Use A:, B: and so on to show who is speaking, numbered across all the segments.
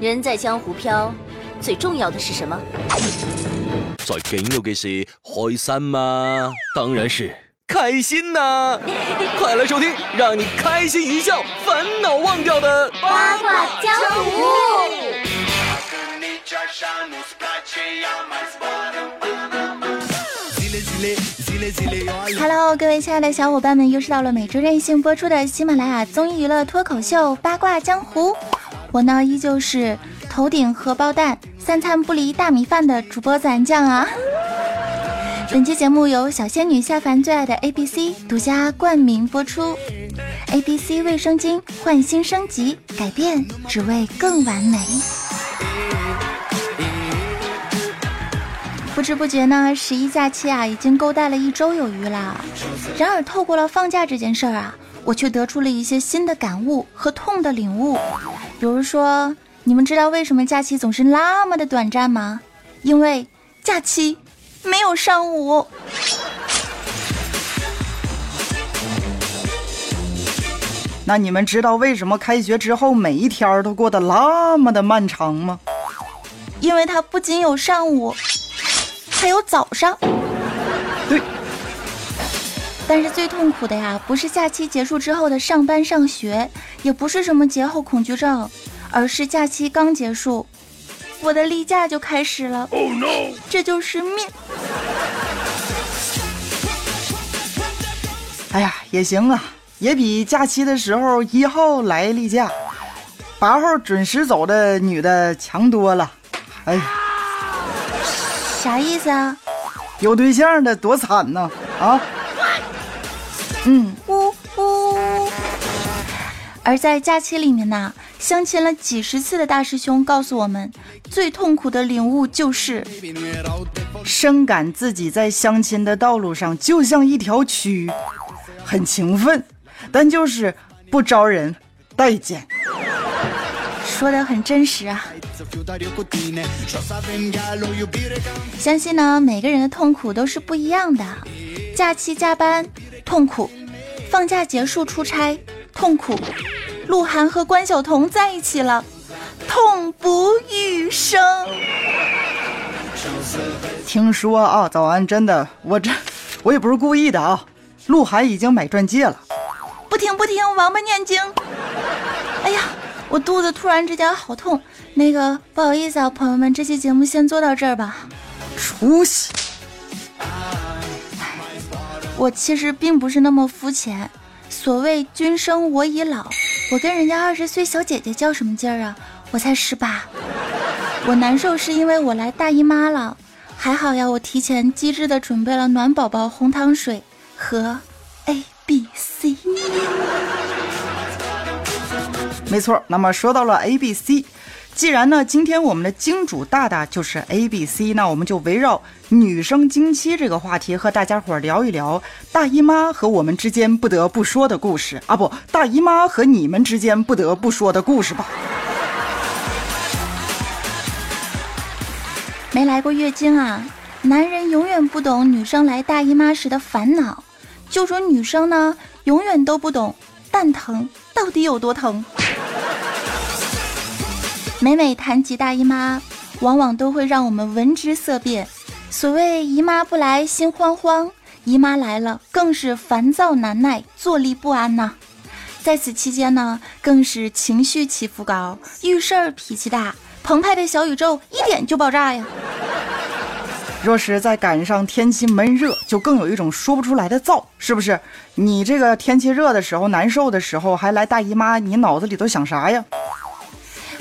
A: 人在江湖飘，最重要的是什么？
B: 最紧要嘅是开心吗？当然是开心呐！快来收听，让你开心一笑，烦恼忘掉的
A: 八卦江湖。
C: Hello，各位亲爱的小伙伴们，又是到了每周任性播出的喜马拉雅综艺娱乐脱口秀《八卦江湖》。我呢，依旧是头顶荷包蛋、三餐不离大米饭的主播咱酱啊。本期节目由小仙女下凡最爱的 A B C 独家冠名播出。A B C 卫生巾换新升级，改变只为更完美。不知不觉呢，十一假期啊，已经勾带了一周有余啦。然而，透过了放假这件事儿啊，我却得出了一些新的感悟和痛的领悟。比如说，你们知道为什么假期总是那么的短暂吗？因为假期没有上午。
D: 那你们知道为什么开学之后每一天都过得那么的漫长吗？
C: 因为它不仅有上午。还有早上，
D: 对。
C: 但是最痛苦的呀，不是假期结束之后的上班上学，也不是什么节后恐惧症，而是假期刚结束，我的例假就开始了。Oh no！这就是命。
D: 哎呀，也行啊，也比假期的时候一号来例假，八号准时走的女的强多了。哎呀。
C: 啥意思啊？
D: 有对象的多惨呐！啊，
C: 嗯，呜呜。而在假期里面呢，相亲了几十次的大师兄告诉我们，最痛苦的领悟就是
D: 深感自己在相亲的道路上就像一条蛆，很勤奋，但就是不招人待见。
C: 说的很真实啊！相信呢，每个人的痛苦都是不一样的。假期加班痛苦，放假结束出差痛苦，鹿晗和关晓彤在一起了，痛不欲生。
D: 听说啊，早安，真的，我这我也不是故意的啊。鹿晗已经买钻戒了。
C: 不听不听，王八念经。哎呀！我肚子突然之间好痛，那个不好意思啊，朋友们，这期节目先做到这儿吧。
D: 出息！
C: 我其实并不是那么肤浅。所谓君生我已老，我跟人家二十岁小姐姐较什么劲儿啊？我才十八。我难受是因为我来大姨妈了，还好呀，我提前机智的准备了暖宝宝红糖水和 A B C。
D: 没错，那么说到了 A B C，既然呢，今天我们的金主大大就是 A B C，那我们就围绕女生经期这个话题和大家伙聊一聊大姨妈和我们之间不得不说的故事啊，不，大姨妈和你们之间不得不说的故事吧。
C: 没来过月经啊，男人永远不懂女生来大姨妈时的烦恼，就说女生呢，永远都不懂蛋疼到底有多疼。每每谈及大姨妈，往往都会让我们闻之色变。所谓姨妈不来心慌慌，姨妈来了更是烦躁难耐，坐立不安呐。在此期间呢，更是情绪起伏高，遇事儿脾气大，澎湃的小宇宙一点就爆炸呀。
D: 若是再赶上天气闷热，就更有一种说不出来的燥，是不是？你这个天气热的时候难受的时候还来大姨妈，你脑子里都想啥呀？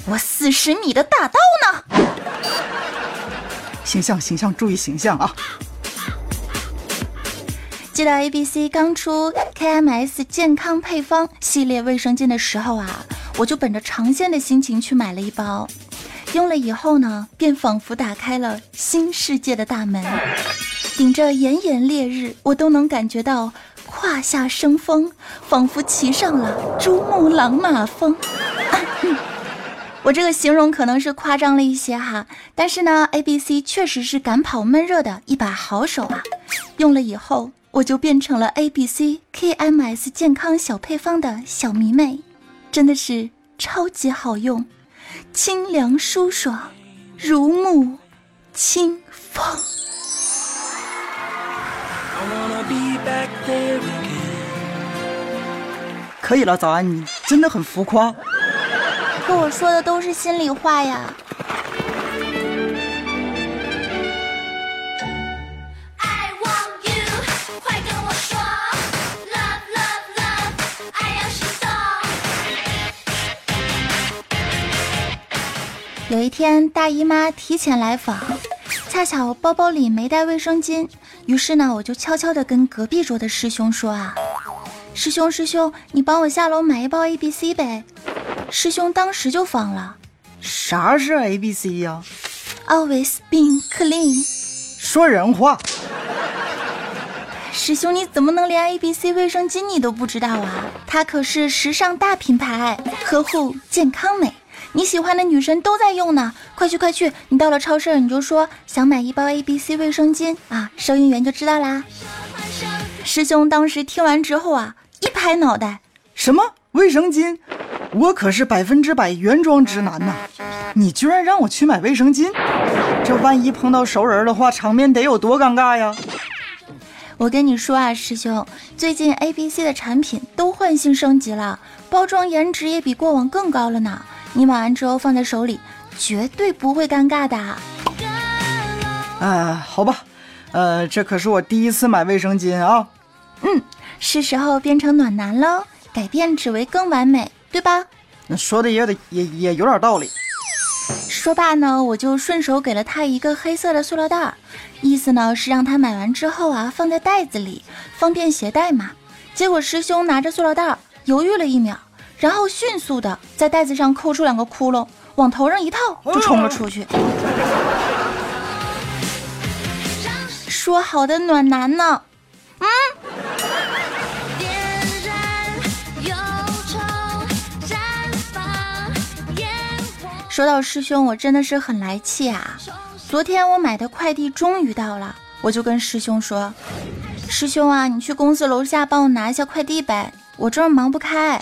C: 我四十米的大刀呢？
D: 形象形象，注意形象啊！
C: 记得 A B C 刚出 K M S 健康配方系列卫生巾的时候啊，我就本着尝鲜的心情去买了一包。用了以后呢，便仿佛打开了新世界的大门。顶着炎炎烈日，我都能感觉到胯下生风，仿佛骑上了珠穆朗玛峰。我这个形容可能是夸张了一些哈，但是呢，A B C 确实是赶跑闷热的一把好手啊。用了以后，我就变成了 A B C K M S 健康小配方的小迷妹，真的是超级好用。清凉舒爽，如沐清风。
D: 可以了，早安，你真的很浮夸。
C: 可我说的都是心里话呀。
A: 快跟我说，Love Love Love，爱要。
C: 有一天，大姨妈提前来访，恰巧包包里没带卫生巾，于是呢，我就悄悄地跟隔壁桌的师兄说啊。师兄，师兄，你帮我下楼买一包 A B C 呗。师兄当时就慌了，
D: 啥是 A B C 呀
C: ？Always being clean。
D: 说人话。
C: 师兄，你怎么能连 A B C 卫生巾你都不知道啊？它可是时尚大品牌，呵护健康美，你喜欢的女神都在用呢。快去快去，你到了超市你就说想买一包 A B C 卫生巾啊，收银员就知道啦。师兄当时听完之后啊。一拍脑袋，
D: 什么卫生巾？我可是百分之百原装直男呐！你居然让我去买卫生巾，这万一碰到熟人的话，场面得有多尴尬呀！
C: 我跟你说啊，师兄，最近 A B C 的产品都换新升级了，包装颜值也比过往更高了呢。你买完之后放在手里，绝对不会尴尬的。
D: 啊，好吧，呃，这可是我第一次买卫生巾啊。
C: 嗯。是时候变成暖男喽，改变只为更完美，对吧？
D: 那说的也得也也有点道理。
C: 说罢呢，我就顺手给了他一个黑色的塑料袋，意思呢是让他买完之后啊放在袋子里，方便携带嘛。结果师兄拿着塑料袋犹豫了一秒，然后迅速的在袋子上抠出两个窟窿，往头上一套就冲了出去。说好的暖男呢？说到师兄，我真的是很来气啊！昨天我买的快递终于到了，我就跟师兄说：“师兄啊，你去公司楼下帮我拿一下快递呗，我这儿忙不开。”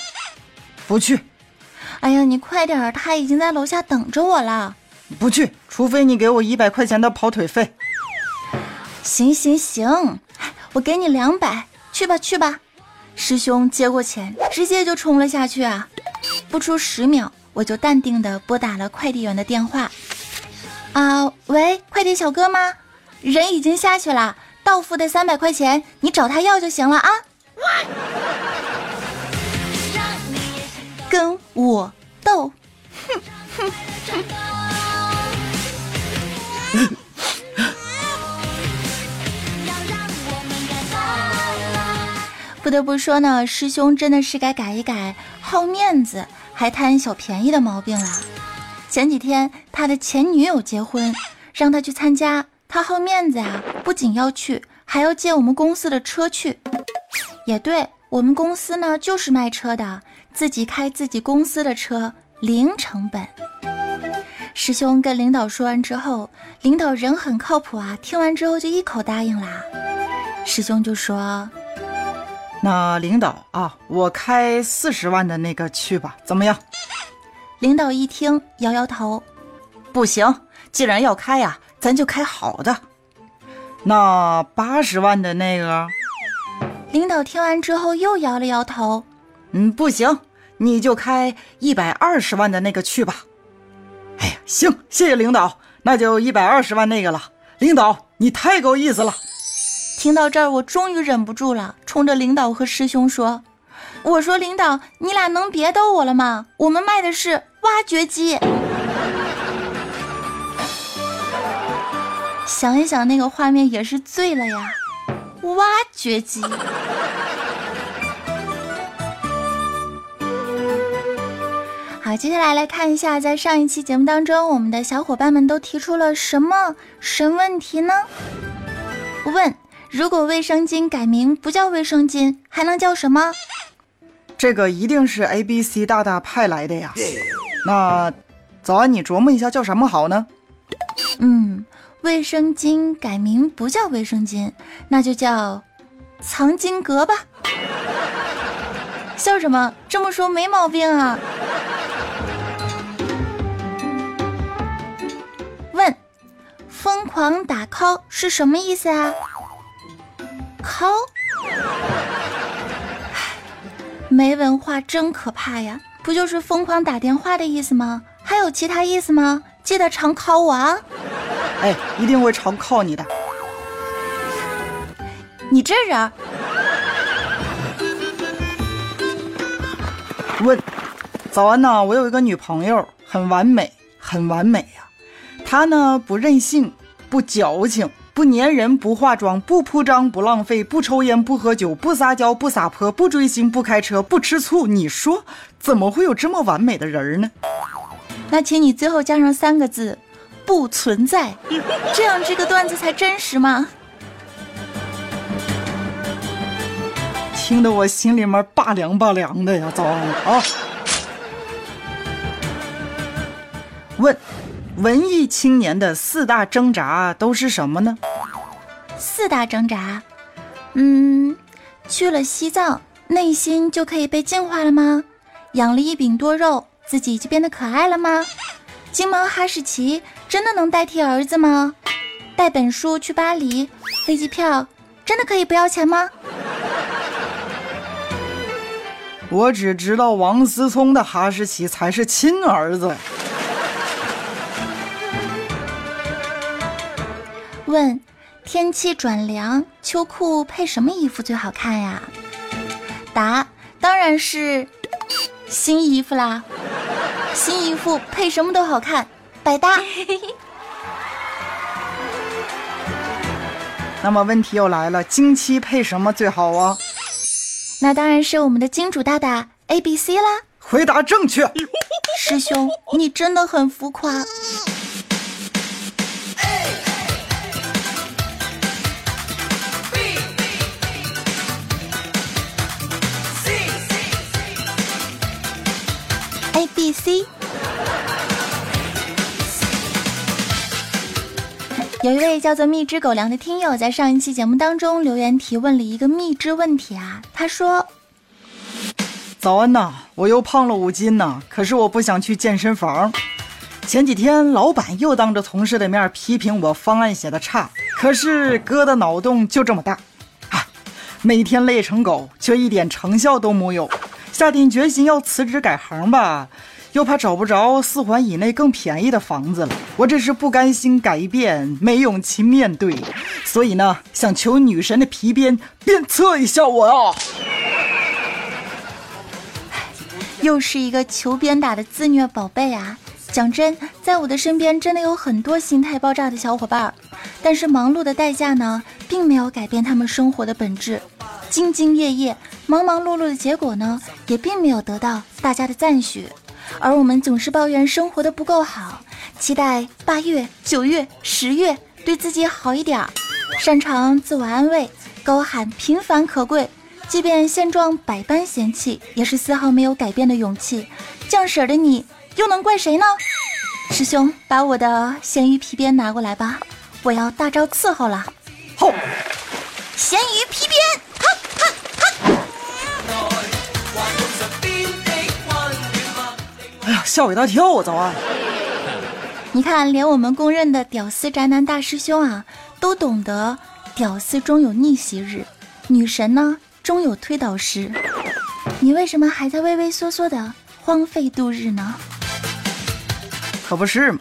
D: 不去。
C: 哎呀，你快点，他已经在楼下等着我了。
D: 不去，除非你给我一百块钱的跑腿费。
C: 行行行，我给你两百，去吧去吧。师兄接过钱，直接就冲了下去啊！不出十秒。我就淡定的拨打了快递员的电话，啊，喂，快递小哥吗？人已经下去了，到付的三百块钱，你找他要就行了啊。跟我斗，哼。不得不说呢，师兄真的是该改一改，好面子。还贪小便宜的毛病了。前几天他的前女友结婚，让他去参加，他好面子啊，不仅要去，还要借我们公司的车去。也对我们公司呢，就是卖车的，自己开自己公司的车，零成本。师兄跟领导说完之后，领导人很靠谱啊，听完之后就一口答应啦。师兄就说。
D: 那领导啊，我开四十万的那个去吧，怎么样？
C: 领导一听，摇摇头，
D: 不行。既然要开呀，咱就开好的。那八十万的那个，
C: 领导听完之后又摇了摇头，
D: 嗯，不行，你就开一百二十万的那个去吧。哎呀，行，谢谢领导，那就一百二十万那个了。领导，你太够意思了。
C: 听到这儿，我终于忍不住了，冲着领导和师兄说：“我说领导，你俩能别逗我了吗？我们卖的是挖掘机。想一想那个画面也是醉了呀，挖掘机。好，接下来来看一下，在上一期节目当中，我们的小伙伴们都提出了什么神问题呢？问。如果卫生巾改名不叫卫生巾还能叫什么？
D: 这个一定是 abc 大大派来的呀。那早安你琢磨一下叫什么好呢？
C: 嗯卫生巾改名不叫卫生巾那就叫藏经阁吧。笑什么？这么说没毛病啊。问疯狂打 call 是什么意思啊？？call，没文化真可怕呀！不就是疯狂打电话的意思吗？还有其他意思吗？记得常 call 我啊！
D: 哎，一定会常靠你的。
C: 你这人，
D: 问，早安呐，我有一个女朋友，很完美，很完美呀、她呢不任性，不矫情，不粘人，不化妆，不铺张，不浪费，不抽烟，不喝酒，不撒娇，不撒泼，不追星，不开车，不吃醋。你说怎么会有这么完美的人儿呢？
C: 那请你最后加上三个字：不存在，这样这个段子才真实吗。
D: 听得我心里面拔凉拔凉的呀！早安啊！问，文艺青年的四大挣扎都是什么呢？
C: 四大挣扎，嗯，去了西藏，内心就可以被净化了吗？养了一饼多肉，自己就变得可爱了吗？金毛哈士奇真的能代替儿子吗？带本书去巴黎，飞机票真的可以不要钱吗？
D: 我只知道王思聪的哈士奇才是亲儿子。
C: 问：天气转凉，秋裤配什么衣服最好看呀？答：当然是新衣服啦！新衣服配什么都好看，百搭。
D: 那么问题又来了，经期配什么最好啊？
C: 那当然是我们的金主大大 A B C 啦！
D: 回答正确。
C: 师兄，你真的很浮夸。A B C。有一位叫做蜜汁狗粮的听友在上一期节目当中留言提问了一个蜜汁问题啊，他说
D: 早安呐，我又胖了五斤呐，可是我不想去健身房。前几天老板又当着同事的面批评我方案写的差，可是哥的脑洞就这么大，啊，每天累成狗，却一点成效都没有。下定决心要辞职改行吧，又怕找不着四环以内更便宜的房子了。我这是不甘心改变，没勇气面对，所以呢，想求女神的皮鞭鞭策一下我啊！
C: 又是一个求鞭打的自虐宝贝啊！讲真，在我的身边真的有很多心态爆炸的小伙伴，但是忙碌的代价呢，并没有改变他们生活的本质。兢兢业业、忙忙碌碌的结果呢，也并没有得到大家的赞许。而我们总是抱怨生活的不够好，期待八月、九月、十月对自己好一点儿，擅长自我安慰，高喊平凡可贵。即便现状百般嫌弃，也是丝毫没有改变的勇气。酱婶儿的你，又能怪谁呢？师兄，把我的咸鱼皮鞭拿过来吧，我要大招伺候了。
D: 吼，
C: 咸鱼皮鞭，
D: 哎呀，吓我一大跳啊！早安。
C: 你看，连我们公认的屌丝宅男大师兄啊，都懂得屌丝终有逆袭日，女神呢终有推倒时。你为什么还在畏畏缩缩的荒废度日呢？
D: 可不是嘛！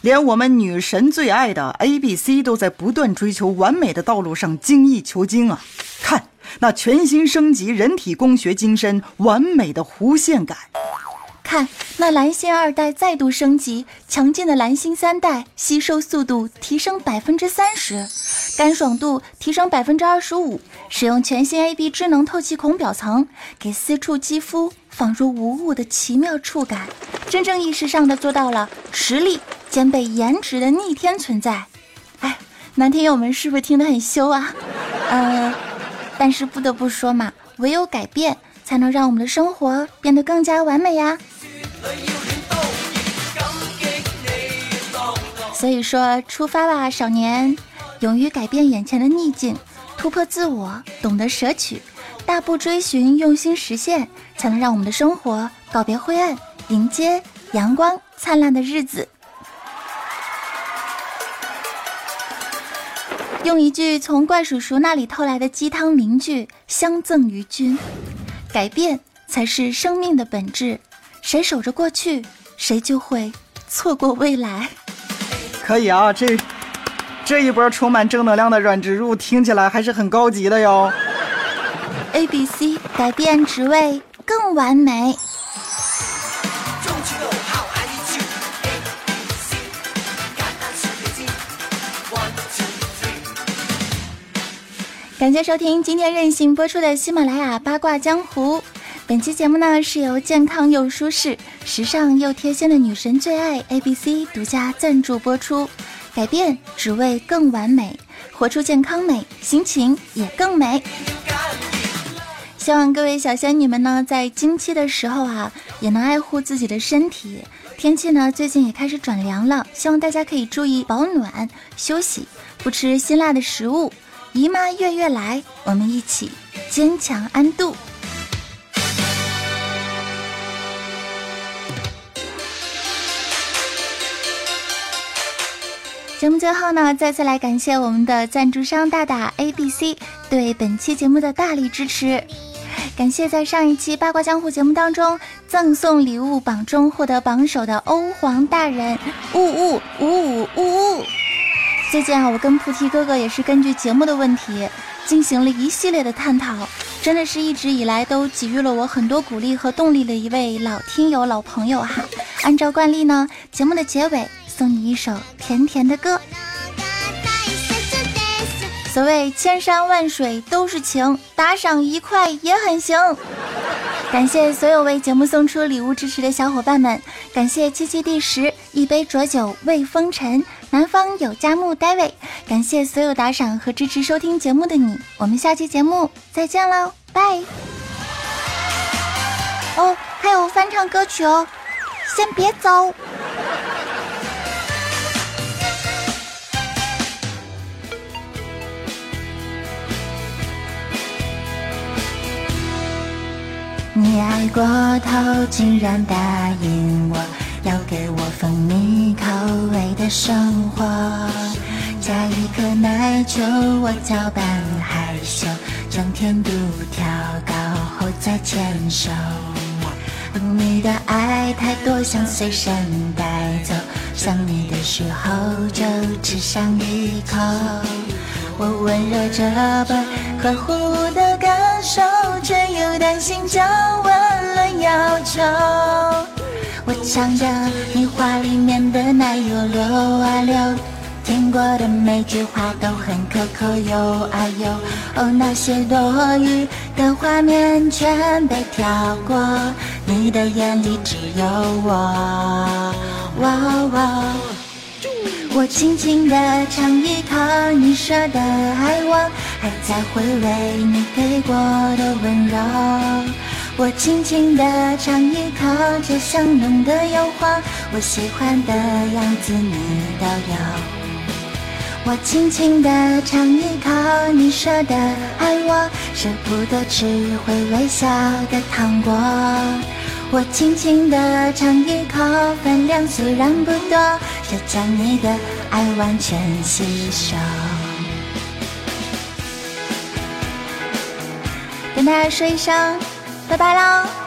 D: 连我们女神最爱的 A、B、C 都在不断追求完美的道路上精益求精啊！看那全新升级人体工学精深，完美的弧线感。
C: 看那蓝星二代再度升级，强劲的蓝星三代吸收速度提升百分之三十，干爽度提升百分之二十五。使用全新 AB 智能透气孔表层，给私处肌肤仿若无物的奇妙触感，真正意识上的做到了实力兼备颜值的逆天存在。哎，男听友们是不是听得很羞啊？呃，但是不得不说嘛，唯有改变。才能让我们的生活变得更加完美呀。所以说，出发吧，少年！勇于改变眼前的逆境，突破自我，懂得舍取，大步追寻，用心实现，才能让我们的生活告别灰暗，迎接阳光灿烂的日子。用一句从怪叔叔那里偷来的鸡汤名句相赠于君：改变才是生命的本质，谁守着过去，谁就会错过未来。
D: 可以啊，这这一波充满正能量的软植入听起来还是很高级的哟。
C: A B C 改变职位更完美。感谢收听今天任性播出的喜马拉雅八卦江湖。本期节目呢是由健康又舒适、时尚又贴心的女神最爱 A B C 独家赞助播出。改变只为更完美，活出健康美，心情也更美。希望各位小仙女们呢，在经期的时候啊，也能爱护自己的身体。天气呢，最近也开始转凉了，希望大家可以注意保暖、休息，不吃辛辣的食物。姨妈月月来，我们一起坚强安度。节目最后呢，再次来感谢我们的赞助商大大 A B C 对本期节目的大力支持。感谢在上一期八卦江湖节目当中赠送礼物榜中获得榜首的欧皇大人，呜呜呜呜呜呜。最近啊，我跟菩提哥哥也是根据节目的问题进行了一系列的探讨，真的是一直以来都给予了我很多鼓励和动力的一位老听友、老朋友哈。按照惯例呢，节目的结尾送你一首甜甜的歌。所谓千山万水都是情，打赏一块也很行。感谢所有为节目送出礼物支持的小伙伴们，感谢七七第十一杯浊酒慰风尘，南方有佳木 David，感谢所有打赏和支持收听节目的你，我们下期节目再见喽，拜。哦，还有翻唱歌曲哦，先别走。你爱过头，竟然答应我，要给我蜂蜜口味的生活。加一颗奶球，我搅拌害羞，将甜度调高后再牵手。你的爱太多，想随身带走，想你的时候就吃上一口。我温热着本呵护的感受，却又担心降温了要求。我尝着你话里面的奶油流啊流，听过的每句话都很可口有啊有。哦，那些多余的画面全被跳过，你的眼里只有我。哇哇。我轻轻地尝一口你说的爱我，还在回味你给过的温柔。我轻轻地尝一口这香浓的诱惑，我喜欢的样子你都有。我轻轻地尝一口你说的爱我，舍不得吃会微笑的糖果。我轻轻地尝一口，分量虽然不多，却将你的爱完全吸收。跟大家说一声拜拜喽。